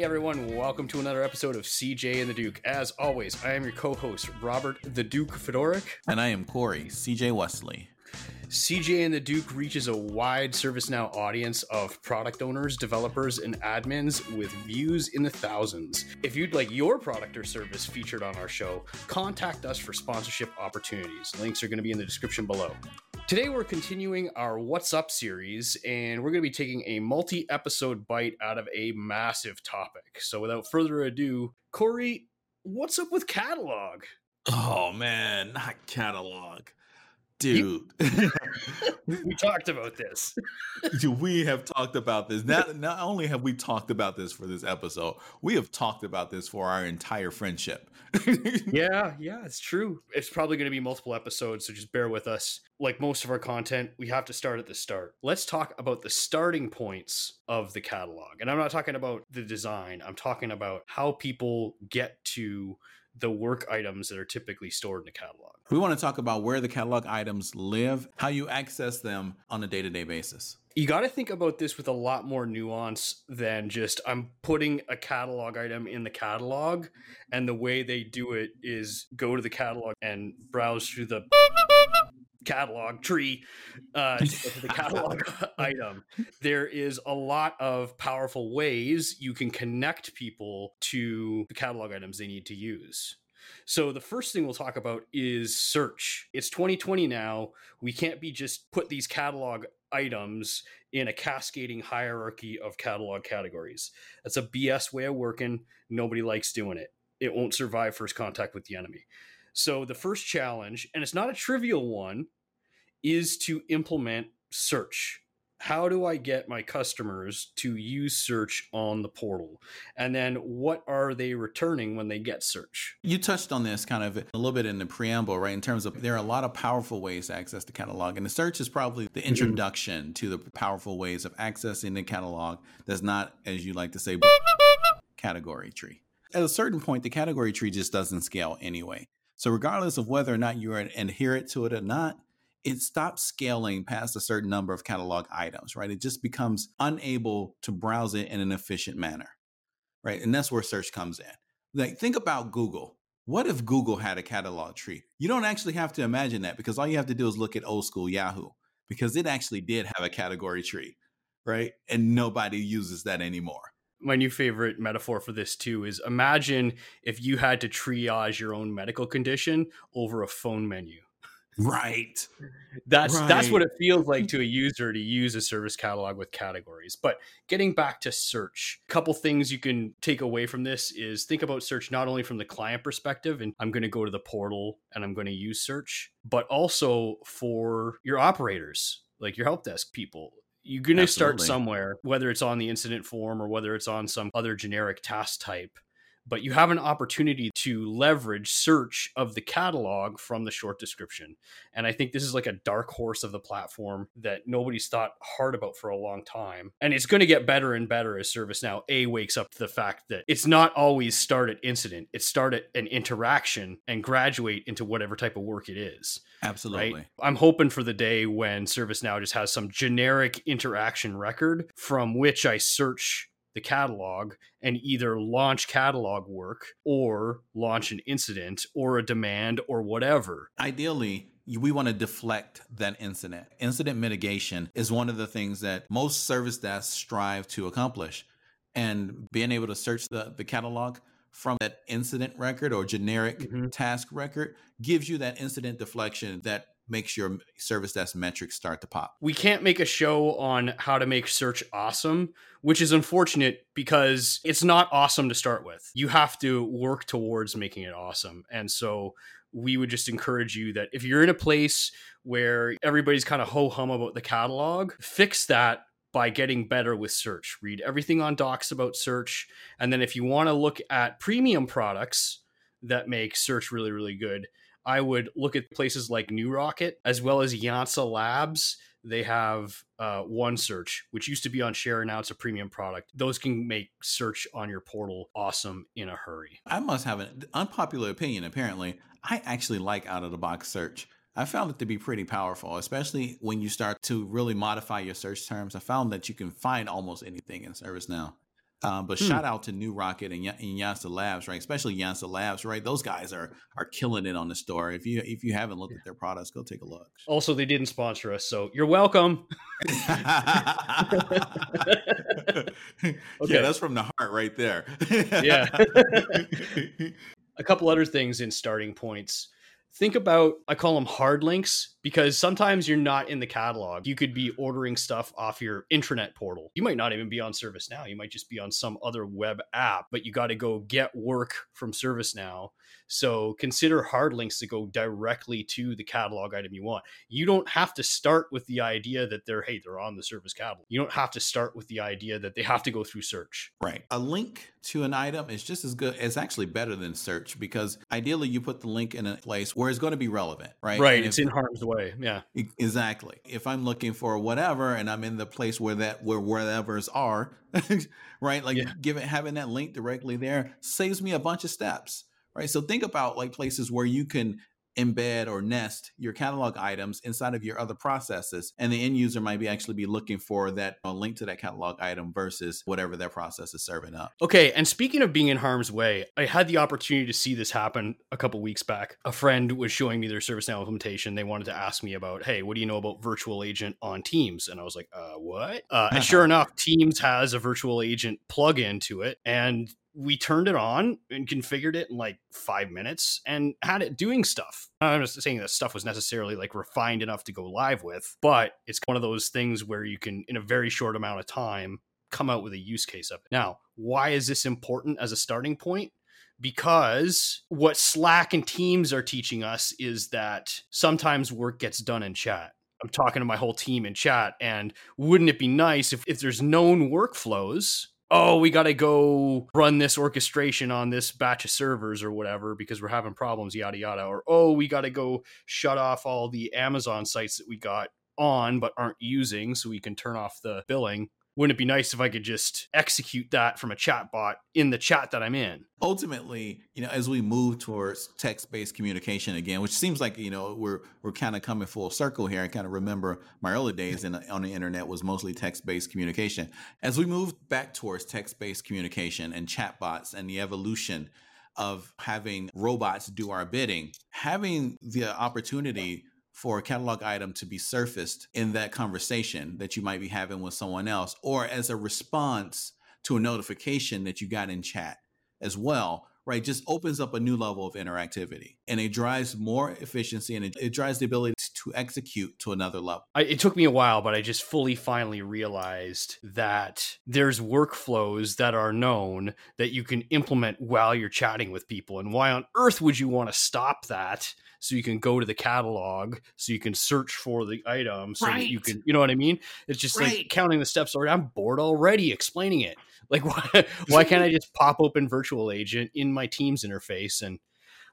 Hey everyone, welcome to another episode of CJ and the Duke. As always, I am your co-host, Robert the Duke Fedoric. And I am Corey, CJ Wesley. CJ and the Duke reaches a wide ServiceNow audience of product owners, developers, and admins with views in the thousands. If you'd like your product or service featured on our show, contact us for sponsorship opportunities. Links are going to be in the description below. Today, we're continuing our What's Up series, and we're going to be taking a multi episode bite out of a massive topic. So, without further ado, Corey, what's up with catalog? Oh man, not catalog dude. We talked about this. We have talked about this. Not, not only have we talked about this for this episode we have talked about this for our entire friendship. Yeah yeah it's true. It's probably going to be multiple episodes so just bear with us. Like most of our content we have to start at the start. Let's talk about the starting points of the catalog. And i'm not talking about the design. I'm talking about how people get to the work items that are typically stored in a catalog. We want to talk about where the catalog items live, how you access them on a day to day basis. You got to think about this with a lot more nuance than just I'm putting a catalog item in the catalog. And the way they do it is go to the catalog and browse through the catalog tree uh, to the catalog item. There is a lot of powerful ways you can connect people to the catalog items they need to use. So the first thing we'll talk about is search. It's 2020 now. We can't be just put these catalog items in a cascading hierarchy of catalog categories. That's a BS way of working. Nobody likes doing it. It won't survive first contact with the enemy. So the first challenge, and it's not a trivial one, is to implement search. How do I get my customers to use search on the portal? And then what are they returning when they get search? You touched on this kind of a little bit in the preamble, right? In terms of there are a lot of powerful ways to access the catalog, and the search is probably the mm-hmm. introduction mm-hmm. to the powerful ways of accessing the catalog that's not, as you like to say, category tree. At a certain point, the category tree just doesn't scale anyway. So, regardless of whether or not you're adherent to it or not, it stops scaling past a certain number of catalog items, right? It just becomes unable to browse it in an efficient manner, right? And that's where search comes in. Like, think about Google. What if Google had a catalog tree? You don't actually have to imagine that because all you have to do is look at old school Yahoo because it actually did have a category tree, right? And nobody uses that anymore my new favorite metaphor for this too is imagine if you had to triage your own medical condition over a phone menu Right. That's right. that's what it feels like to a user to use a service catalog with categories. But getting back to search, a couple things you can take away from this is think about search not only from the client perspective and I'm going to go to the portal and I'm going to use search, but also for your operators, like your help desk people you're going to start somewhere, whether it's on the incident form or whether it's on some other generic task type but you have an opportunity to leverage search of the catalog from the short description. And I think this is like a dark horse of the platform that nobody's thought hard about for a long time. And it's going to get better and better as ServiceNow A wakes up to the fact that it's not always start at incident, it's start at an interaction and graduate into whatever type of work it is. Absolutely. Right? I'm hoping for the day when ServiceNow just has some generic interaction record from which I search the catalog and either launch catalog work or launch an incident or a demand or whatever. Ideally, we want to deflect that incident. Incident mitigation is one of the things that most service desks strive to accomplish. And being able to search the, the catalog from that incident record or generic mm-hmm. task record gives you that incident deflection that makes your service desk metrics start to pop. We can't make a show on how to make search awesome, which is unfortunate because it's not awesome to start with. You have to work towards making it awesome. And so we would just encourage you that if you're in a place where everybody's kind of ho hum about the catalog, fix that by getting better with search. Read everything on docs about search. And then if you want to look at premium products that make search really, really good, I would look at places like NewRocket as well as Yansa Labs. They have uh, OneSearch, which used to be on Share, and now it's a premium product. Those can make search on your portal awesome in a hurry. I must have an unpopular opinion, apparently. I actually like out of the box search. I found it to be pretty powerful, especially when you start to really modify your search terms. I found that you can find almost anything in ServiceNow. Um, but Hmm. shout out to NewRocket and, Ya- and Yansa Labs, right? Especially Yansa Labs, right? Those guys are are killing it on the store. If you if you haven't looked at their products, go take a look. Also, they didn't sponsor us, so you're welcome. Yeah, that's from the heart right there. Yeah. a couple other things in starting points. Think about, I call them hard links because sometimes you're not in the catalog. You could be ordering stuff off your intranet portal. You might not even be on ServiceNow. You might just be on some other web app, but you got to go get work from ServiceNow. So consider hard links to go directly to the catalog item you want. You don't have to start with the idea that they're, hey, they're on the service catalog. You don't have to start with the idea that they have to go through search. Right. A link to an item is just as good. It's actually better than search because ideally you put the link in a place where it's going to be relevant, right? Right. And It's if- in harm's way. Yeah. Exactly. If I'm looking for whatever and I'm in the place where that where whatevers are, right? Like Yeah. giving having that link directly there saves me a bunch of steps. Right. So think about like places where you can embed or nest your catalog items inside of your other processes and the end user might be actually be looking for that uh, link to that catalog item versus whatever their process is serving up Okay, and speaking of being in harm's way, I had the opportunity to see this happen a couple weeks back. A friend was showing me their ServiceNow implementation. They wanted to ask me about, hey, what do you know about virtual agent on Teams? And I was like, uh, what? Uh, and sure enough, Teams has a virtual agent plug-in to it, and we turned it on and configured it in like five minutes and had it doing stuff. I'm just saying that stuff was necessarily like refined enough to go live with, but it's one of those things where you can, in a very short amount of time, come out with a use case of it. Now, why is this important as a starting point? Because what Slack and Teams are teaching us is that sometimes work gets done in chat. I'm talking to my whole team in chat, and wouldn't it be nice if, if there's known workflows? Oh, we got to go run this orchestration on this batch of servers or whatever because we're having problems, yada, yada. Or, oh, we got to go shut off all the Amazon sites that we got on but aren't using so we can turn off the billing wouldn't it be nice if I could just execute that from a chat bot in the chat that I'm in? ultimately, you know, as we move towards text-based communication again, which seems like you know we're we're kind of coming full circle here. I kind of remember my early days in, on the internet was mostly text-based communication. As we move back towards text-based communication and chatbots and the evolution of having robots do our bidding, having the opportunity for a catalog item to be surfaced in that conversation that you might be having with someone else, or as a response to a notification that you got in chat as well, right? Just opens up a new level of interactivity and it drives more efficiency and it, it drives the ability to execute to another level. I, it took me a while, but I just fully finally realized that there's workflows that are known that you can implement while you're chatting with people. And why on earth would you want to stop that? So you can go to the catalog, so you can search for the item, so that you can, you know what I mean? It's just like counting the steps already. I'm bored already explaining it. Like, why, why can't I just pop open Virtual Agent in my Teams interface? And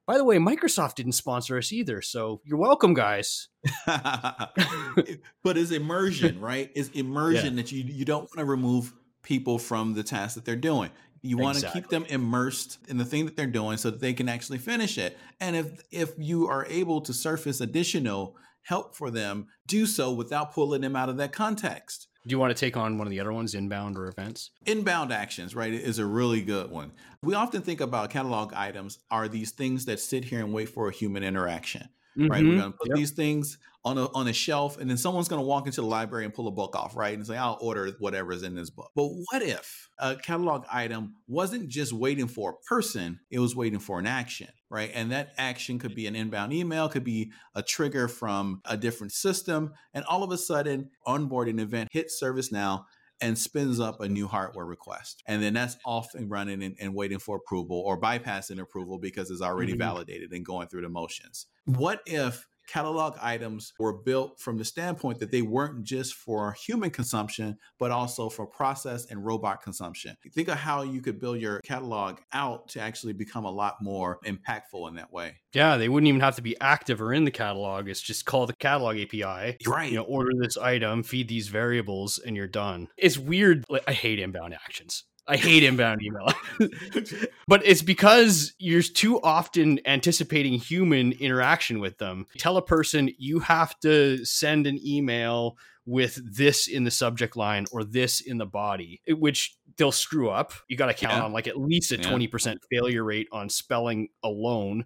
by the way, Microsoft didn't sponsor us either, so you're welcome, guys. but it's immersion, right? It's immersion that you you don't want to remove people from the task that they're doing. You want to keep them immersed in the thing that they're doing so that they can actually finish it. And if if you are able to surface additional help for them, do so without pulling them out of that context. Do you want to take on one of the other ones, inbound or events? Inbound actions, right, is a really good one. We often think about catalog items are these things that sit here and wait for a human interaction, right? We're Mhm. going to put Yep. these things on a on a shelf, and then someone's going to walk into the library and pull a book off, right, and say, "I'll order whatever's in this book." But what if a catalog item wasn't just waiting for a person; it was waiting for an action, right? And that action could be an inbound email, could be a trigger from a different system, and all of a sudden, onboarding event hits ServiceNow and spins up a new hardware request. And then that's off and running and, and waiting for approval or bypassing approval because it's already Mhm. validated and going through the motions. What if catalog items were built from the standpoint that they weren't just for human consumption, but also for process and robot consumption? Think of how you could build your catalog out to actually become a lot more impactful in that way. Yeah, they wouldn't even have to be active or in the catalog. It's just call the catalog API. Right. You know, order this item, feed these variables, and you're done. It's weird. I hate inbound actions. I hate inbound email. but it's because you're too often anticipating human interaction with them. Tell a person you have to send an email with this in the subject line or this in the body, which they'll screw up. You got to count yeah. on like at least a yeah. 20% failure rate on spelling alone,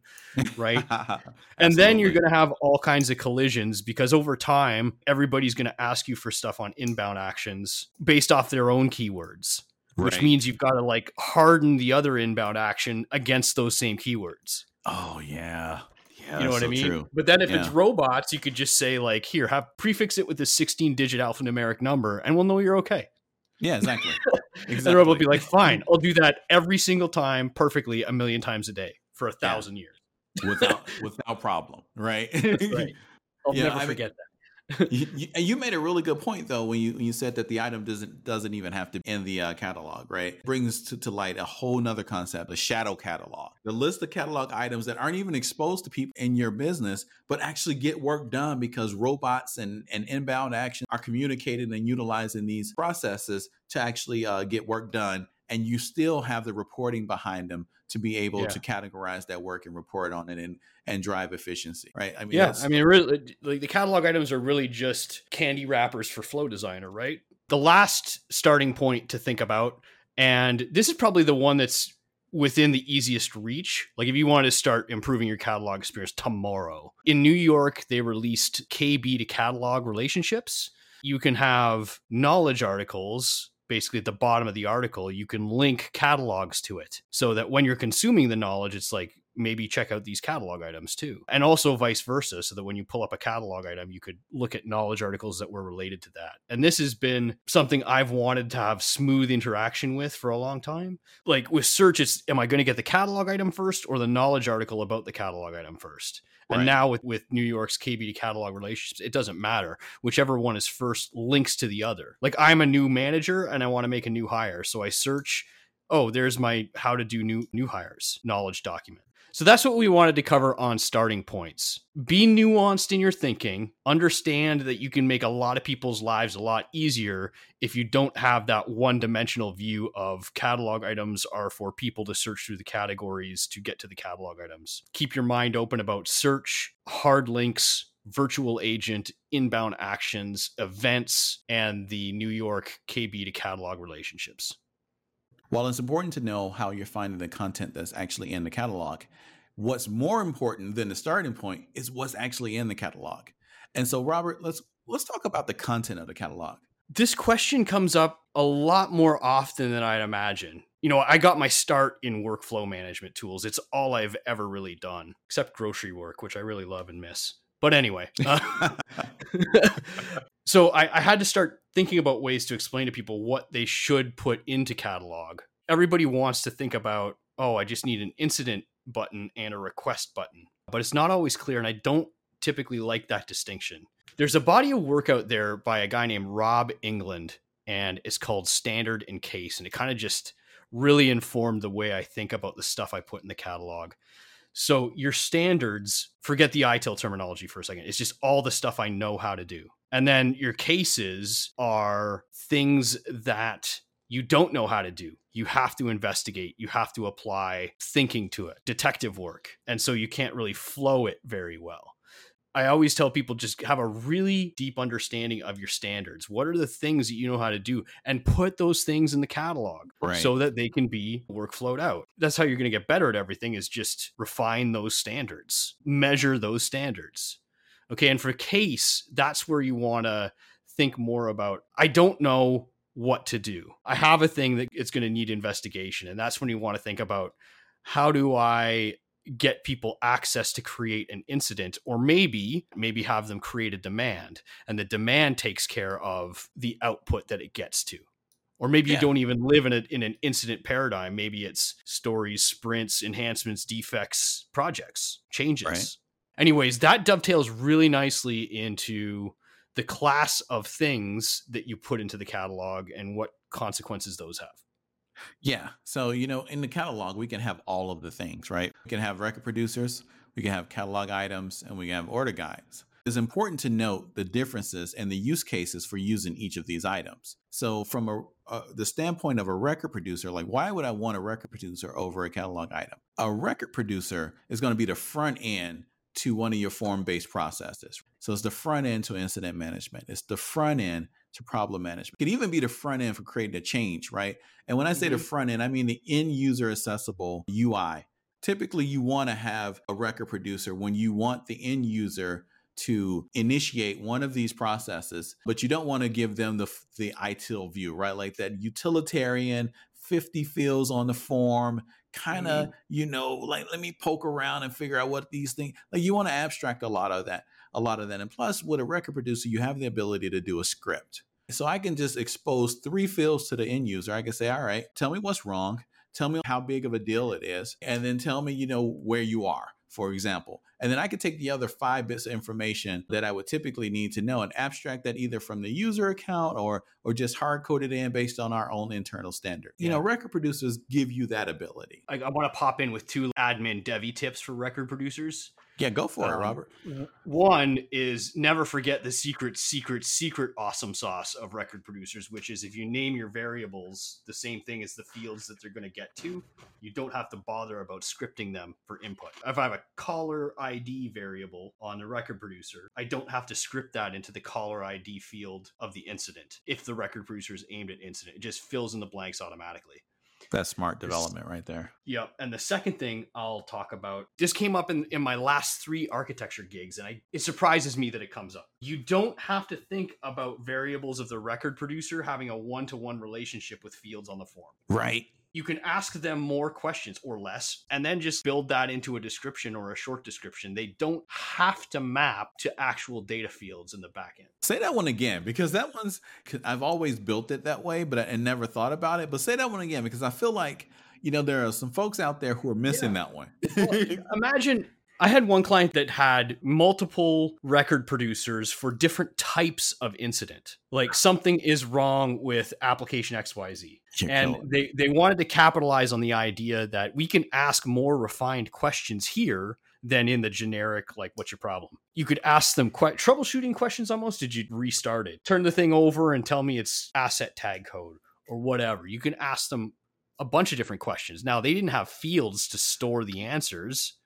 right? and then you're going to have all kinds of collisions because over time, everybody's going to ask you for stuff on inbound actions based off their own keywords. Right. Which means you've got to like harden the other inbound action against those same keywords. Oh yeah. Yeah, you know what so I mean? True. But then if yeah. it's robots, you could just say like, here, have prefix it with a 16 digit alphanumeric number and we'll know you're okay. Yeah, exactly. exactly. and the robot will be like, fine, I'll do that every single time perfectly a million times a day for a thousand yeah. years. without without problem, right? right. I'll yeah, never I forget mean, that you, you, you, made a really good point though when you when you said that the item doesn't doesn't even have to be in the uh, catalog, right? Brings to, to light a whole nother concept, a shadow catalog. The list of catalog items that aren't even exposed to people in your business, but actually get work done because robots and, and inbound action are communicating and utilizing these processes to actually uh, get work done and you still have the reporting behind them to be able yeah. to categorize that work and report on it and and drive efficiency right i mean yeah i mean really like the catalog items are really just candy wrappers for flow designer right the last starting point to think about and this is probably the one that's within the easiest reach. Like if you want to start improving your catalog experience tomorrow. In New York, they released KB to catalog relationships. You can have knowledge articles basically at the bottom of the article, you can link catalogs to it so that when you're consuming the knowledge, it's like, maybe check out these catalog items too. And also vice versa, so that when you pull up a catalog item, you could look at knowledge articles that were related to that. And this has been something I've wanted to have smooth interaction with for a long time. Like with search, it's am I going to get the catalog item first or the knowledge article about the catalog item first? Right. And now with, with New York's KB to catalog relationships, it doesn't matter. Whichever one is first links to the other. Like I'm a new manager and I want to make a new hire. So I search, oh, there's my how to do new new hires knowledge document. So that's what we wanted to cover on starting points. Be nuanced in your thinking. Understand that you can make a lot of people's lives a lot easier if you don't have that one dimensional view of catalog items are for people to search through the categories to get to the catalog items. Keep your mind open about search, hard links, virtual agent, inbound actions, events, and the New York KB to catalog relationships. While it's important to know how you're finding the content that's actually in the catalog, what's more important than the starting point is what's actually in the catalog. And so, Robert, let's let's talk about the content of the catalog. This question comes up a lot more often than I'd imagine. You know, I got my start in workflow management tools. It's all I've ever really done, except grocery work, which I really love and miss. But anyway, uh, so I, I had to start thinking about ways to explain to people what they should put into catalog. Everybody wants to think about, oh, I just need an incident button and a request button, but it's not always clear. And I don't typically like that distinction. There's a body of work out there by a guy named Rob England, and it's called Standard and Case. And it kind of just really informed the way I think about the stuff I put in the catalog. So your standards, forget the ITIL terminology for a second. It's just all the stuff I know how to do. And then your cases are things that you don't know how to do. You have to investigate, you have to apply thinking to it, detective work. And so you can't really flow it very well. I always tell people just have a really deep understanding of your standards. What are the things that you know how to do and put those things in the catalog right. so that they can be workflowed out. That's how you're going to get better at everything is just refine those standards, measure those standards. Okay. And for case, that's where you want to think more about. I don't know what to do. I have a thing that it's going to need investigation. And that's when you want to think about how do I get people access to create an incident or maybe maybe have them create a demand and the demand takes care of the output that it gets to or maybe yeah. you don't even live in a, in an incident paradigm maybe it's stories sprints enhancements defects projects changes right. anyways that dovetails really nicely into the class of things that you put into the catalog and what consequences those have. Yeah. So, you know, in the catalog, we can have all of the things, right? We can have record producers, we can have catalog items, and we can have order guides. It's important to note the differences and the use cases for using each of these items. So, from a, uh, the standpoint of a record producer, like why would I want a record producer over a catalog item? A record producer is going to be the front end to one of your form based processes. So it's the front end to incident management. It's the front end to problem management. It could even be the front end for creating a change, right? And when I say mm-hmm. the front end, I mean the end user accessible UI. Typically, you want to have a record producer when you want the end user to initiate one of these processes, but you don't want to give them the the ITIL view, right? Like that utilitarian 50 fields on the form, kind of, mm-hmm. you know, like let me poke around and figure out what these things like you want to abstract a lot of that, a lot of that. And plus with a record producer, you have the ability to do a script. So I can just expose three fields to the end user. I can say, all right, tell me what's wrong. Tell me how big of a deal it is. And then tell me, you know, where you are for example. And then I could take the other five bits of information that I would typically need to know and abstract that either from the user account or or just hard code it in based on our own internal standard. Yeah. You know, record producers give you that ability. I, I want to pop in with two admin devy tips for record producers. Yeah, go for um, it, Robert. One is never forget the secret, secret, secret awesome sauce of record producers, which is if you name your variables the same thing as the fields that they're going to get to, you don't have to bother about scripting them for input. If I have a caller ID variable on the record producer, I don't have to script that into the caller ID field of the incident if the record producer is aimed at incident. It just fills in the blanks automatically. That's smart development right there. Yep. And the second thing I'll talk about, this came up in, in my last three architecture gigs, and I, it surprises me that it comes up. You don't have to think about variables of the record producer having a one to one relationship with fields on the form. Right you can ask them more questions or less and then just build that into a description or a short description. They don't have to map to actual data fields in the backend. Say that one again because that one's I've always built it that way, but I, never thought about it. But say that one again because I feel like you know there are some folks out there who are missing yeah. that one. well, imagine I had one client that had multiple record producers for different types of incident. Like something is wrong with application XYZ. And they, they wanted to capitalize on the idea that we can ask more refined questions here than in the generic, like, what's your problem? You could ask them quite troubleshooting questions almost. Did you restart it? Turn the thing over and tell me it's asset tag code or whatever. You can ask them a bunch of different questions. Now, they didn't have fields to store the answers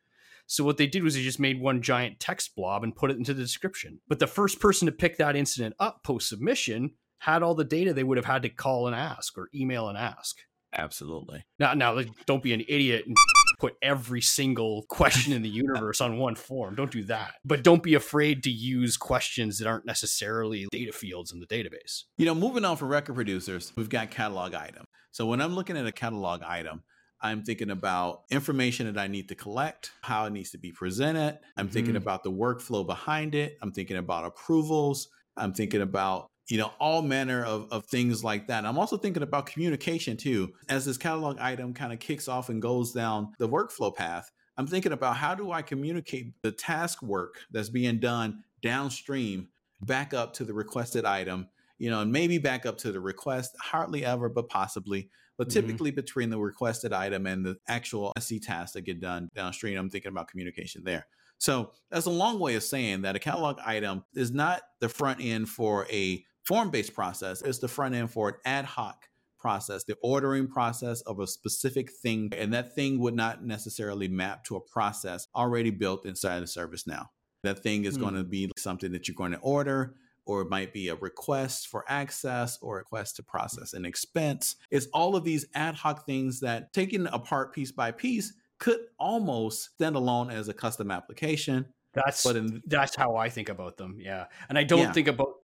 so what they did was they just made one giant text blob and put it into the description. But the first person to pick that incident up post submission had all the data they would have had to call and ask or email and ask. Absolutely. Now, now don't be an idiot and put every single question in the universe on one form. Don't do that. But don't be afraid to use questions that aren't necessarily data fields in the database. You know, moving on from record producers, we've got catalog item. So when I'm looking at a catalog item, I'm thinking about information that I need to collect, how it needs to be presented. I'm thinking mm. about the workflow behind it. I'm thinking about approvals. I'm thinking about you know all manner of, of things like that i'm also thinking about communication too as this catalog item kind of kicks off and goes down the workflow path i'm thinking about how do i communicate the task work that's being done downstream back up to the requested item you know and maybe back up to the request hardly ever but possibly but mm-hmm. typically mm-hmm. between the requested item and the actual SC tasks that get done downstream, I'm thinking about communication there. So that's a long way of saying that a catalog item is not the front end for a form based process, is the front end for an ad hoc process, the ordering process of a specific thing. And that thing would not necessarily map to a process already built inside of ServiceNow. That thing is mm-hmm. going to be something that you're going to order or it might be a request for access or a request to process an expense. It's all of these ad hoc things that taken apart piece by piece could almost stand alone as a custom application. That's but in, that's how I think about them. Yeah. And I don't yeah. think about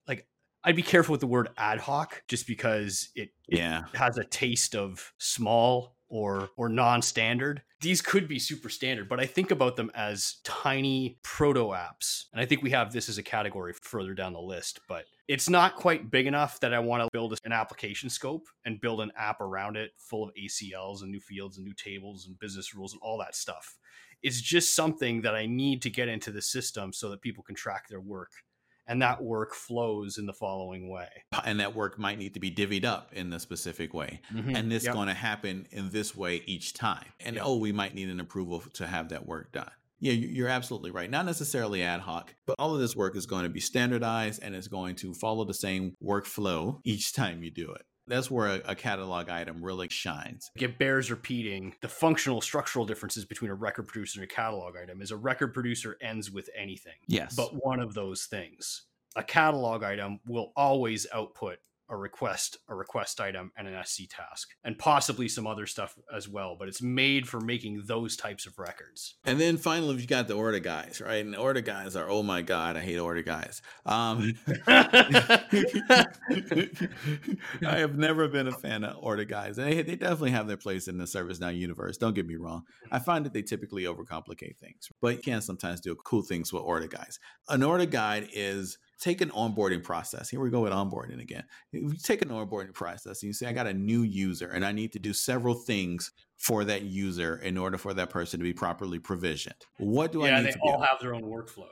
I'd be careful with the word ad hoc just because it yeah. has a taste of small or or non-standard. These could be super standard but i think about them as tiny proto apps. And i think we have this as a category further down the list but it's not quite big enough that i want to build an application scope and build an app around it full of acls and new fields and new tables and business rules and all that stuff. It's just something that i need to get into the system so that people can track their work and that work flows in the following way. And that work might need to be divvied up in the specific way. Mm-hmm. And it's yep. going to happen in this way each time. And yep. oh, we might need an approval to have that work done. Yeah, you're absolutely right. Not necessarily ad hoc, but all of this work is going to be standardized and it's going to follow the same workflow each time you do it. That's where a, a, catalog item really shines. It bears repeating the functional structural differences between a record producer and a catalog item is a record producer ends with anything. Yes. But one of those things. A catalog item will always output a request, a request item, and an SC task, and possibly some other stuff as well. But it's made for making those types of records. And then finally, you got the order guides, right? And order guides are oh my god, I hate order guides. Um, I have never been a fan of order guides. They they definitely have their place in the ServiceNow universe. Don't get me wrong. I find that they typically overcomplicate things, but you can sometimes do cool things with order guides. An order guide is take an onboarding process. Here we go with onboarding again. If you take an onboarding process and you say, I got a new user and I need to do several things for that user in order for that person to be properly provisioned. What do yeah, I need they to all do? have their own workflow.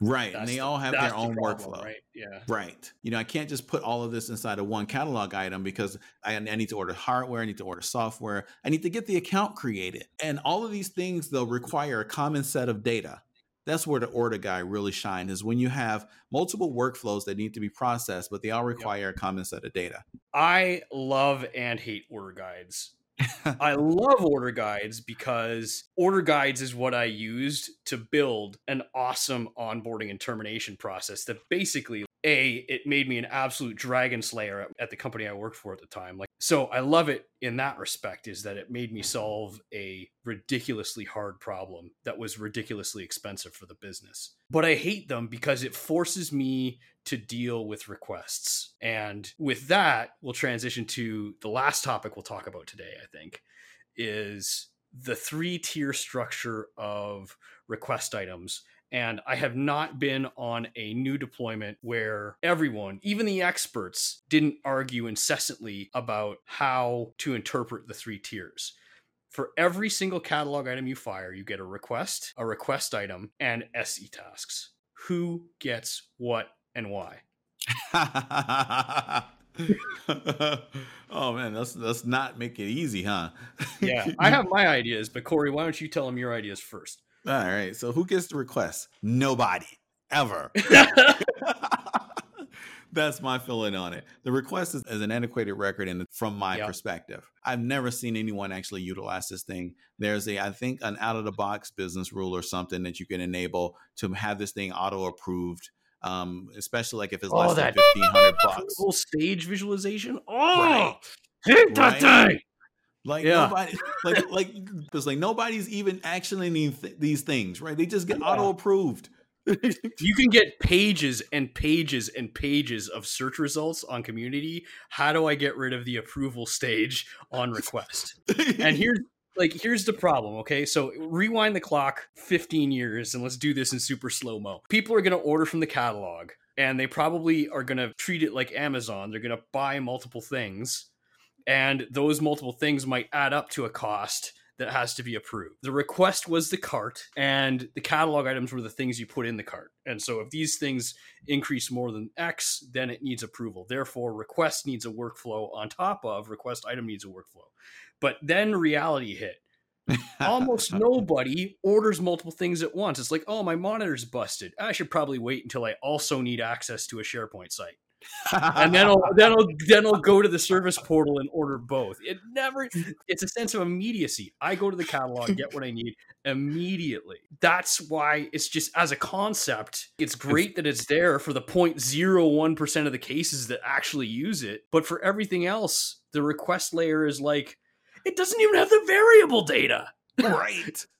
Right. That's and they the- all have their the own problem, workflow. right? Yeah. Right. You know, I can't just put all of this inside of one catalog item because I, I need to order hardware, I need to order software, I need to get the account created. And all of these things, they'll require a common set of data. That's where the order guide really shines is when you have multiple workflows that need to be processed, but they all require a common set of data. I love and hate order guides. I love order guides because order guides is what I used to build an awesome onboarding and termination process that basically a it made me an absolute dragon slayer at, at the company I worked for at the time. Like so I love it in that respect is that it made me solve a ridiculously hard problem that was ridiculously expensive for the business. But I hate them because it forces me to deal with requests. And with that, we'll transition to the last topic we'll talk about today, I think, is the three tier structure of request items. And I have not been on a new deployment where everyone, even the experts, didn't argue incessantly about how to interpret the three tiers. For every single catalog item you fire, you get a request, a request item, and SC tasks. Who gets what and why? oh man, let's let's not make it easy, huh? Yeah, I have my ideas, but Corey, why don't you tell them your ideas first? All right. So who gets the request? Nobody ever. That's my feeling on it. The request is, is an antiquated record, and from my Yep. perspective, I've never seen anyone actually utilize this thing. There's a, I think, an out of the box business rule or something that you can enable to have this thing auto approved, um, especially like if it's Oh, less that than fifteen hundred bucks. Full stage visualization. Oh, Right. hate that Right. thing. Like Yeah. nobody, like like it's like nobody's even actioning these- these things, right? They just get Yeah. auto approved. You can get pages and pages and pages of search results on community. How do I get rid of the approval stage on request? and here's like here's the problem okay so rewind the clock 15 years and let's do this in super slow mo people are going to order from the catalog and they probably are going to treat it like amazon they're going to buy multiple things and those multiple things might add up to a cost that has to be approved. The request was the cart, and the catalog items were the things you put in the cart. And so, if these things increase more than X, then it needs approval. Therefore, request needs a workflow on top of request item needs a workflow. But then reality hit. Almost nobody orders multiple things at once. It's like, oh, my monitor's busted. I should probably wait until I also need access to a SharePoint site and then I'll then I'll then I'll go to the service portal and order both. It never it's a sense of immediacy. I go to the catalog, get what I need immediately. That's why it's just as a concept, it's great that it's there for the 0.01% of the cases that actually use it, but for everything else, the request layer is like it doesn't even have the variable data. right.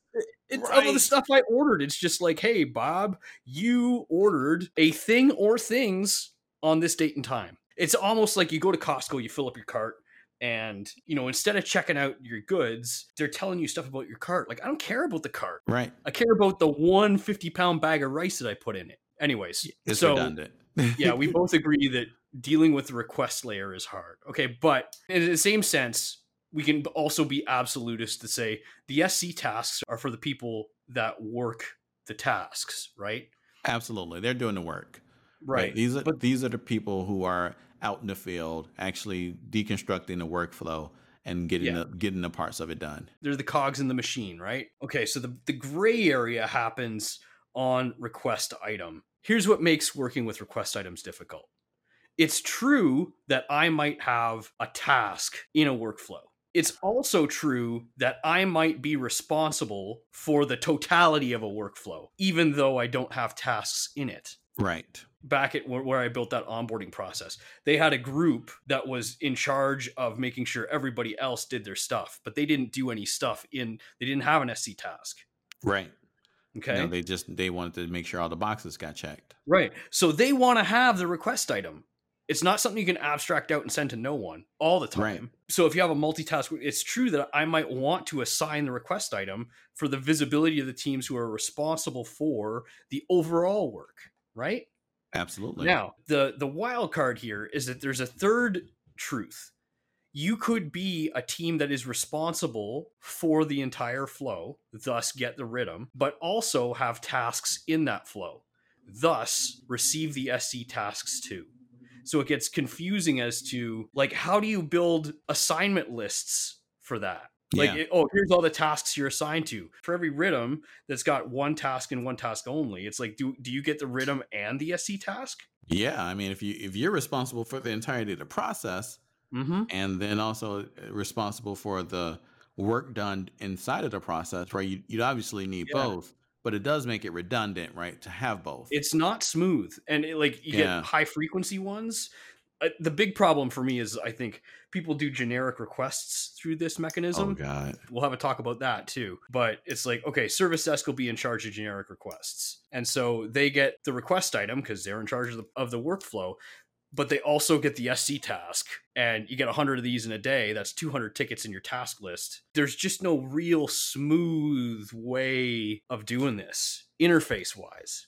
It's of the stuff I ordered. It's just like, hey, Bob, you ordered a thing or things on this date and time. It's almost like you go to Costco, you fill up your cart, and you know, instead of checking out your goods, they're telling you stuff about your cart. Like, I don't care about the cart. Right. I care about the one 50 pound bag of rice that I put in it. Anyways, It's so redundant. yeah, we both agree that dealing with the request layer is hard. Okay, but in the same sense, we can also be absolutist to say the SC tasks are for the people that work the tasks, right? Absolutely. They're doing the work. Right. These are But- these are the people who are out in the field actually deconstructing the workflow and getting Yeah. the getting the parts of it done. They're the cogs in the machine, right? Okay, so the, the gray area happens on request item. Here's what makes working with request items difficult it's true that I might have a task in a workflow. It's also true that I might be responsible for the totality of a workflow, even though I don't have tasks in it. Right. Back at where I built that onboarding process, they had a group that was in charge of making sure everybody else did their stuff, but they didn't do any stuff in, they didn't have an SC task. Right. Okay. No, they just they wanted to make sure all the boxes got checked. Right. So they want to have the request item. It's not something you can abstract out and send to no one all the time. Right. So if you have a multitask, it's true that I might want to assign the request item for the visibility of the teams who are responsible for the overall work, right? Absolutely. Now, the the wild card here is that there's a third truth. You could be a team that is responsible for the entire flow, thus get the RITM, but also have tasks in that flow, thus receive the SC tasks too. So it gets confusing as to like how do you build assignment lists for that? Like, Yeah. it- oh, here's all the tasks you're assigned to. For every RITM that's got one task and one task only, it's like, do do you get the RITM and the SC task? Yeah, I mean, if you if you're responsible for the entirety of the process, Mm-hmm. and then also uh, responsible for the work done inside of the process, right? You, you'd obviously need Yeah. both, but it does make it redundant, right, to have both. It's not smooth, and it, like you Yeah. get high frequency ones. Uh, the big problem for me is I think people do generic requests through this oh mechanism. God, we'll have a talk about that too. But it's like, okay, service desk will be in charge of generic requests. And so they get the request item because they're in charge of the, of the workflow, but they also get the SC task. And you get 100 of these in a day. That's 200 tickets in your task list. There's just no real smooth way of doing this interface wise.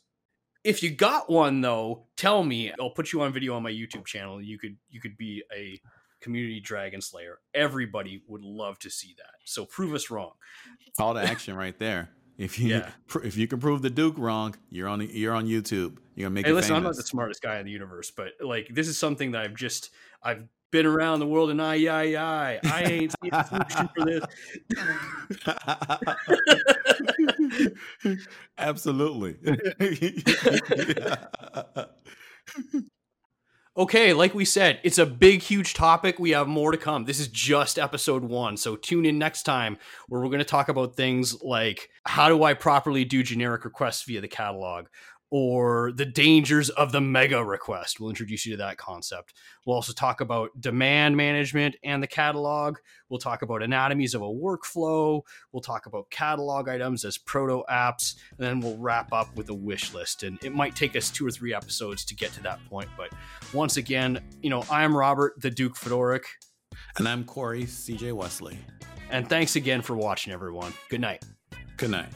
If you got one though, tell me. I'll put you on video on my YouTube channel. You could you could be a community dragon slayer. Everybody would love to see that. So prove us wrong. call to action right there. If you Yeah. if you can prove the Duke wrong, you're on you're on YouTube. You're gonna make Hey, it listen, I'm not the smartest guy in the universe, but like this is something that I've just I've been around the world and I I I I ain't seen a solution for this. Absolutely. Okay, like we said, it's a big, huge topic. We have more to come. This is just episode one. So tune in next time where we're going to talk about things like how do I properly do generic requests via the catalog or the dangers of the mega request. We'll introduce you to that concept. We'll also talk about demand management and the catalog. We'll talk about anatomies of a workflow. We'll talk about catalog items as proto apps. And then we'll wrap up with a wish list. And it might take us two or three episodes to get to that point. But once again, you know, I'm Robert, the Duke Fedoric. and I'm Corey CJ Wesley. And thanks again for watching, everyone. Good night. Good night.